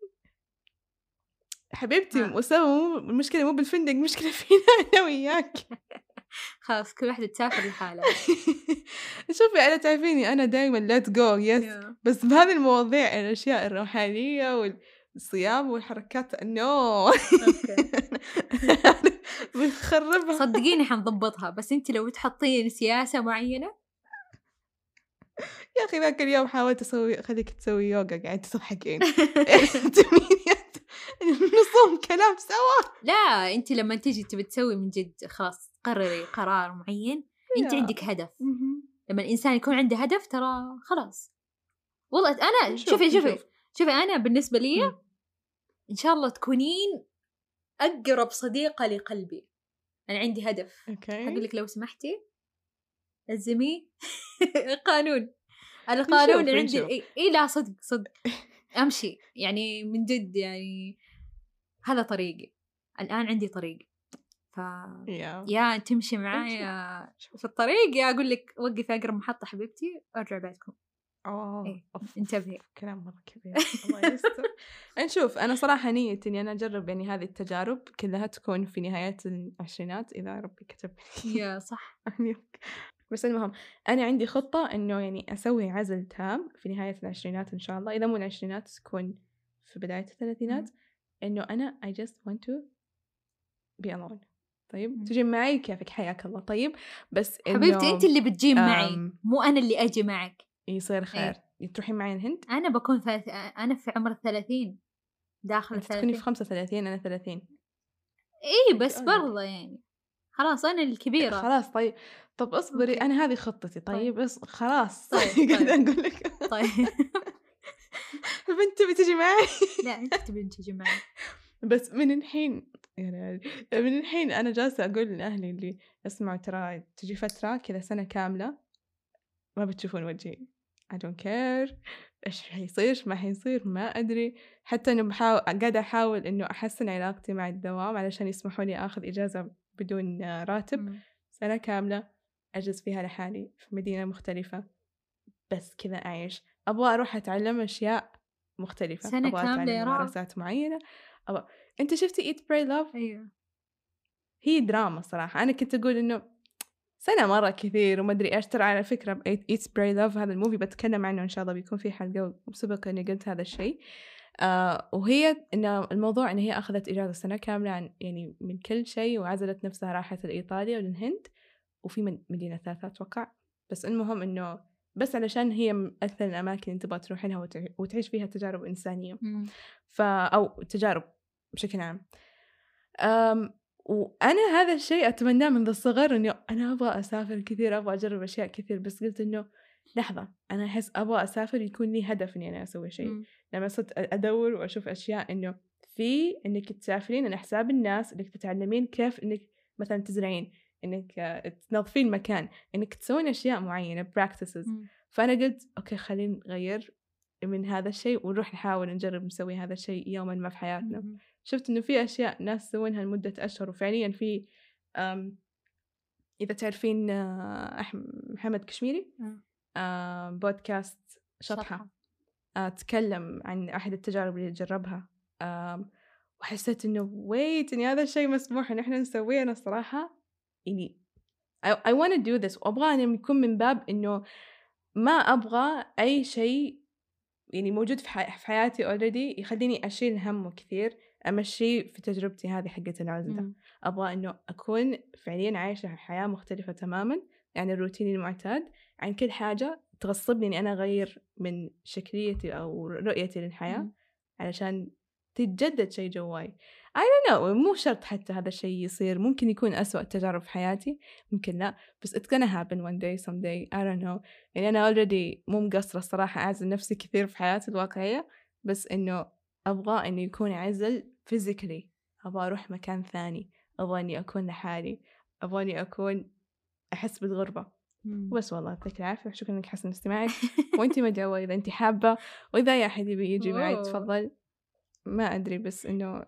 حبيبتي آه. أسامة مو المشكلة مو بالفندق المشكلة فينا أنا وياك. خلاص كل واحدة تسافر لحالها شوفي أنا تعرفيني أنا دائما let's go yes بس بهذه المواضيع الأشياء الروحانية وال... الصيام والحركات no. بنخربها. صدقيني حنضبطها بس انت لو تحطين سياسة معينة؟ يا أخي ذاك اليوم حاولت أسوي خليك تسوي يوغا قاعد تضحكين. انت مين يا- نصوم كلام سوا. لا أنت لما تيجي تبي تسوي من جد خلاص قرري قرار معين أنت. عندك هدف. لما الإنسان يكون عنده هدف ترى خلاص. والله أنا شوفي شوفي. شوفي أنا بالنسبة لي. إن شاء الله تكونين أقرب صديقة لقلبي. أنا عندي هدف. أوكي. أقول لك لو سمحتي. لزمي قانون القانون نشوف- عندي. نشوف. إي إيه لا صدق صدق. أمشي يعني من جد يعني هذا طريقي. الآن عندي طريق. ف يا. يا تمشي معايا في الطريق يا أقول لك وقفي أقرب محطة حبيبتي أرجع بيتكم أوه إيه، انتبهي. كلام مرة كبير. الله يستر. نشوف أنا صراحة نيتي إني أنا أجرب يعني هذه التجارب كلها تكون في نهاية العشرينات إذا ربي كتب يا صح. بس المهم أنا عندي خطة إنه يعني أسوي عزل تام في نهاية العشرينات إن شاء الله. إذا مو العشرينات تكون في بداية الثلاثينات. إنه أنا I just want to be alone. طيب. تجي معي كيفك؟ حياك الله. طيب؟ بس إنه حبيبتي أنت اللي بتجي معي. مو أنا اللي أجي معك. يصير خير. إيه. تروحين معي الهند؟ أنا بكون ثلاث... أنا في عمر الثلاثين. داخل أنت تكوني الثلاثين. في 35 أنا 30 اي بس. برضه يعني. خلاص أنا الكبيرة. خلاص طيب. طب اصبري أوكي. أنا هذه خطتي طيب. بس خلاص طيب، قاعدة طيب. أقول لك. طيب. بنت بتجي معي؟ لا أنت تبين تجي معي. بس من الحين يعني من الحين أنا جالسة أقول لأهلي اللي اسمعوا ترى تجي فترة كذا سنة كاملة ما بتشوفون وجهي. I don't care. إيش حيصير ما حيصير ما أدري. حتى إنه بحاول قاعدة أحاول إنه أحسن علاقتي مع الدوام علشان يسمحوا لي آخذ إجازة بدون راتب. مم. سنة كاملة. أجلس فيها لحالي في مدينة مختلفة. بس كذا أعيش. أبغى أروح أتعلم أشياء مختلفة. سنة أبغى أتعلم. ممارسات معينة. أبغى. أنت شفتي Eat Pray Love أيوه. هي دراما صراحة. أنا كنت أقول إنه سنة مرة كثير وما أدري إيش. ترى على فكرة ب Eat Pray Love هذا الموفي بتكلم عنه إن شاء الله بيكون في حلقة وسبق إني قلت هذا الشيء. آه وهي إن الموضوع إن هي أخذت إجازة سنة كاملة عن يعني من كل شيء وعزلت نفسها راحت لإيطاليا وللهند. وفي من مدينة ثالثة أتوقع. بس المهم إنه بس علشان هي من أكثر الأماكن اللي تبغى تروحينها وتع- وتعيش فيها تجارب إنسانية. مم. ف أو تجارب بشكل عام. أم وأنا هذا الشيء أتمناه منذ الصغر إنه أنا أبغى أسافر كثير أبغى أجرب أشياء كثير بس قلت إنه لحظة أنا أحس أبغى أسافر يكون لي هدف إني أنا أسوي شيء. لما صرت أدور وأشوف أشياء إنه في إنك تسافرين على حساب الناس إنك تتعلمين كيف إنك مثلا تزرعين. آه، تنظفين مكان إنك تسوين معينة practices مم. فأنا قلت أوكي خلينا نغير من هذا الشيء ونروح نحاول نجرب نسوي هذا الشيء يوما ما في حياتنا مم. شفت إنه في أشياء ناس يسوونها لمدة أشهر وفعليا في إذا تعرفين آه، محمد كشميري مم. آه، بودكاست شطحة شطحة. آه، تكلم عن أحد التجارب اللي جربها وحسيت إنه ويت إن هذا الشيء مسموح إن إحنا نسويه أنا الصراحة يعني I, I wanna do this وأبغى أن يكون من باب إنه ما أبغى أي شيء يعني موجود في, حي- في حياتي already يخليني أشيل همه كثير أمشي في تجربتي هذه حقت العزلة. أبغى إنه أكون فعليا عايشة حياة مختلفة تماما عن الروتين المعتاد عن كل حاجة تغصبني إني أنا أغير من شكليتي أو رؤيتي للحياة مم. علشان تتجدد شيء جواي I don't know مو شرط حتى هذا الشيء يصير ممكن يكون أسوأ تجارب في حياتي ممكن لا بس it's gonna happen one day someday I don't know. يعني أنا already مو مقصرة الصراحة أعزل نفسي كثير في حياتي الواقعية بس إنه أبغى إنه يكون عزل physically. أبغى أروح مكان ثاني أبغى إني أكون لحالي أبغى إني أكون أحس بالغربة. وبس والله يعطيك العافية شكرا إنك حسن استماعك. وأنتي مدعوة إذا أنتي حابة وإذا أي أحد يبي يجي معي. تفضل. ما أدري بس إنه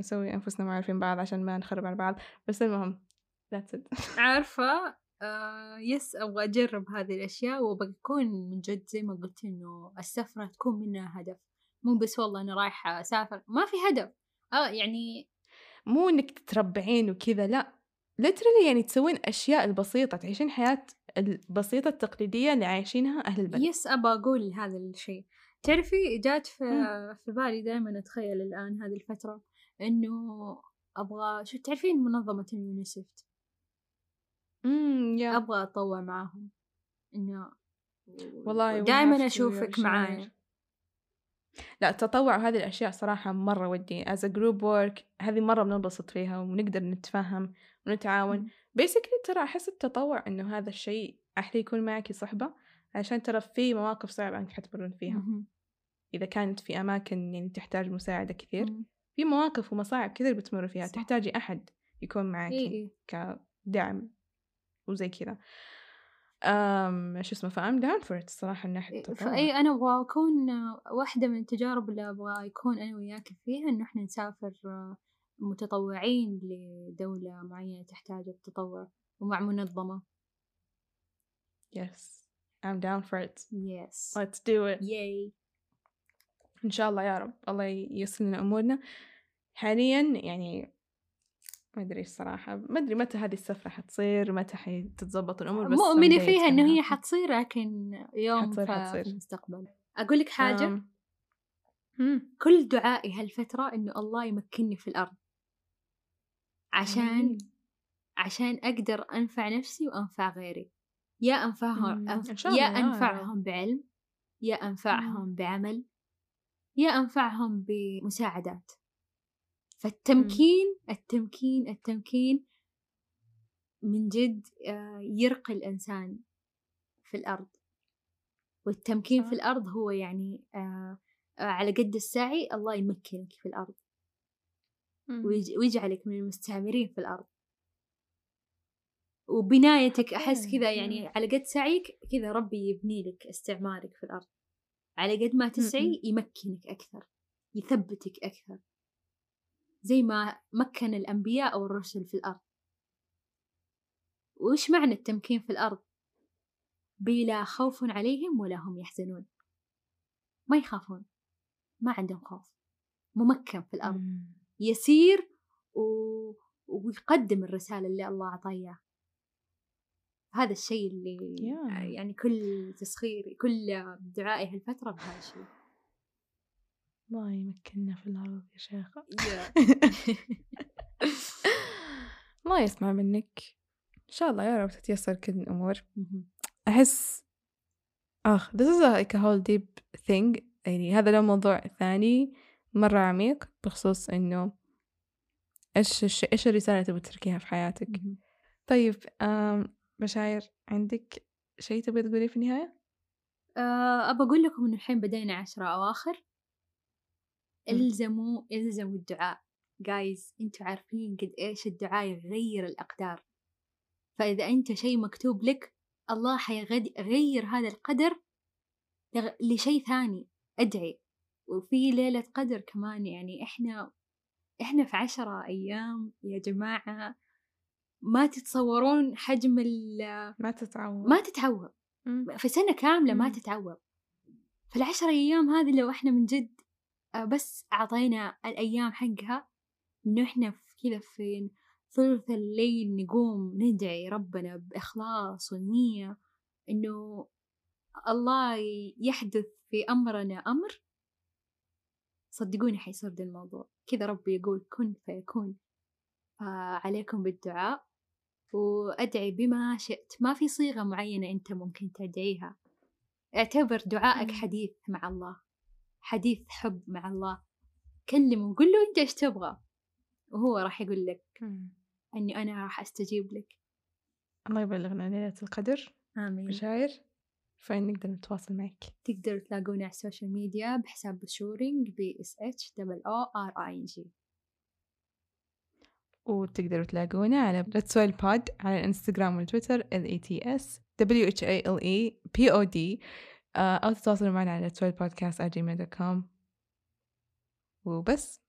نسوي أنفسنا معارفين بعض عشان ما نخرب على بعض. بس المهم that's it. عارفة؟ آه يس أبغى أجرب هذه الأشياء وبكون من جد زي ما قلت إنه السفرة تكون منها هدف. مو بس والله أنا رايحة أسافر ما في هدف. آه يعني مو إنك تتربعين وكذا لا. Literally يعني تسوين أشياء البسيطة تعيشين حياة البسيطة التقليدية اللي عايشينها أهل البلد. يس أبى أقول هذا الشيء. تعرفي جات في. في بالي دائما أتخيل الآن هذه الفترة. إنه أبغى شو تعرفين منظمة اليونيسف امم يا. أبغى أتطوع معاهم. إنه والله دائما أشوفك يا معايا. لا التطوع وهذه الأشياء صراحة مرة ودي. As a group work هذه مرة بننبسط فيها ونقدر نتفاهم ونتعاون. basically ترى أحس التطوع إنه هذا الشيء أحلى يكون معك صحبة عشان ترى في مواقف صعبة أنك حتمرون فيها. إذا كانت في أماكن يعني تحتاج مساعدة كثير. في مواقف ومصاعب كثير بتمر فيها صح. تحتاجي أحد يكون معك إيه كدعم وزي كذا. أم شو اسمه ف I'm down for الصراحة من ناحية ف I أنا أبغى أكون واحدة من التجارب اللي أبغى يكون أنا وياك فيها إنه إحنا نسافر آه، متطوعين لدولة معينة تحتاج التطوع ومع منظمة. Yes. I'm down for it. Yes let's do it. Yay إن شاء الله يا رب الله ييسر لنا أمورنا حاليا يعني ما أدري الصراحة ما أدري متى هذه السفرة حتصير متى حتتظبط الأمور بس مؤمنة someday فيها gonna هي. حتصير لكن يوم حتصير- حتصير. في المستقبل أقول لك حاجة أم. مم. كل دعائي هالفترة إنه الله يمكنني في الأرض عشان آمين. عشان أقدر أنفع نفسي وأنفع غيري يا أنفعهم مم. أنف... إن يا. أنفعهم بعلم يا أنفعهم بعمل يا أنفعهم بمساعدات. فالتمكين التمكين التمكين من جد آه، يرقي الإنسان في الأرض. والتمكين صح. في الأرض هو يعني آه، آه، على قد السعي الله يمكنك في الأرض. ويجعلك من المستعمرين في الأرض. وبنايتك أحس كذا. يعني على قد سعيك كذا ربي يبني لك استعمارك في الأرض. على قد ما تسعي يمكنك أكثر يثبتك أكثر. زي ما مكن الأنبياء أو الرسل في الأرض. وإيش معنى التمكين في الأرض؟ بلا خوف عليهم ولا هم يحزنون. ما يخافون. ما عندهم خوف. ممكن في الأرض. مم. يسير و... ويقدم الرسالة اللي الله أعطاه هذا الشيء اللي Yeah. يعني كل تسخيري كل دعائي هالفترة بهذا الشيء. الله يمكننا في الأرض يا شيخة الله يسمع منك. إن شاء الله يا رب تتيسر كل الأمور. أحس آخ this is like a whole deep thing. يعني هذا له موضوع ثاني مرة عميق بخصوص إنه إيش. إيش الرسالة تبغى تتركيها في حياتك. طيب آم بشاير عندك شيء تبغي تقوليه في النهاية؟ آه، أبى أقول لكم إنه الحين بدينا عشرة أواخر. مم. إلزموا إلزموا الدعاء. جايز أنتوا عارفين قد إيش الدعاء يغير الأقدار. فإذا أنت شيء مكتوب لك الله حيغير هذا القدر لشيء ثاني. أدعي. وفي ليلة قدر كمان يعني إحنا إحنا في عشرة أيام يا جماعة. ما تتصورون حجم ال ما تتعود ما تتعوض. مم. في سنة كاملة ما مم. تتعوض. في العشر أيام هذه لو إحنا من جد آه، بس أعطينا الأيام حقها إنه إحنا في كذا في ثلث الليل نقوم ندعي ربنا بإخلاص ونية إنه الله يحدث في أمرنا أمر صدقوني حيصير الموضوع. كذا ربي يقول كن فيكون. فعليكم بالدعاء وأدعي بما شئت. ما في صيغة معينة أنت ممكن تدعيها. اعتبر دعائك مم. حديث مع الله حديث حب مع الله. كلمه وقل له أنت إيش تبغى وهو راح يقول لك مم. أني أنا راح أستجيب لك. الله يبلغنا ليلة القدر. آمين. بشاير فين نقدر نتواصل معك؟ تقدروا تلاقونا على ال social media بحساب Bshooring B S H double O R I N G وتقدروا تلاقونا على Let's Whale Pod على الإنستغرام والتويتر L E T S W H A L E P O D آه، أو تتواصلوا معنا على Let's Whale Podcast at gmail.com وبس.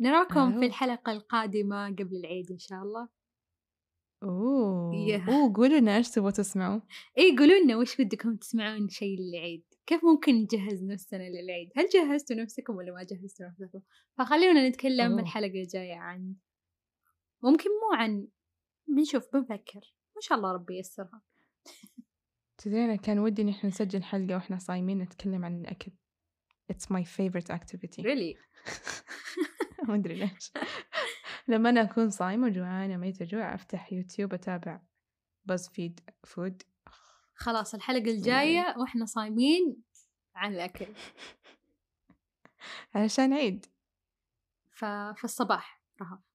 نراكم أهو. في الحلقة القادمة قبل العيد إن شاء الله. Yeah. أوه قولوا لنا إيش تبغوا تسمعوا. إيه قولوا لنا وش بدكم تسمعون شيء للعيد؟ كيف ممكن نجهز نفسنا للعيد؟ هل جهزتوا نفسكم ولا ما جهزتوا نفسكم؟ فخلونا نتكلم أوه. الحلقة الجاية عن ممكن مو عن بنشوف بنفكر. إن شاء الله ربي ييسرها. تدرين كان ودي إن إحنا نسجل حلقة وإحنا صايمين نتكلم عن الأكل. It's my favorite activity. Really? ما أدري ليش. لما أنا أكون صايمة جوعانة ميتة جوع أفتح يوتيوب أتابع BuzzFeed Food خلاص الحلقة الجاية وإحنا صايمين عن الأكل. علشان عيد. ففي الصباح رهف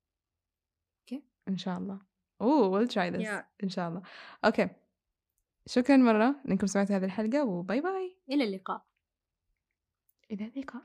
إن شاء الله. we'll try this Yeah. إن شاء الله. Okay. شكرا مرة إنكم سمعتوا هذه الحلقة وباي باي. إلى اللقاء. إلى اللقاء.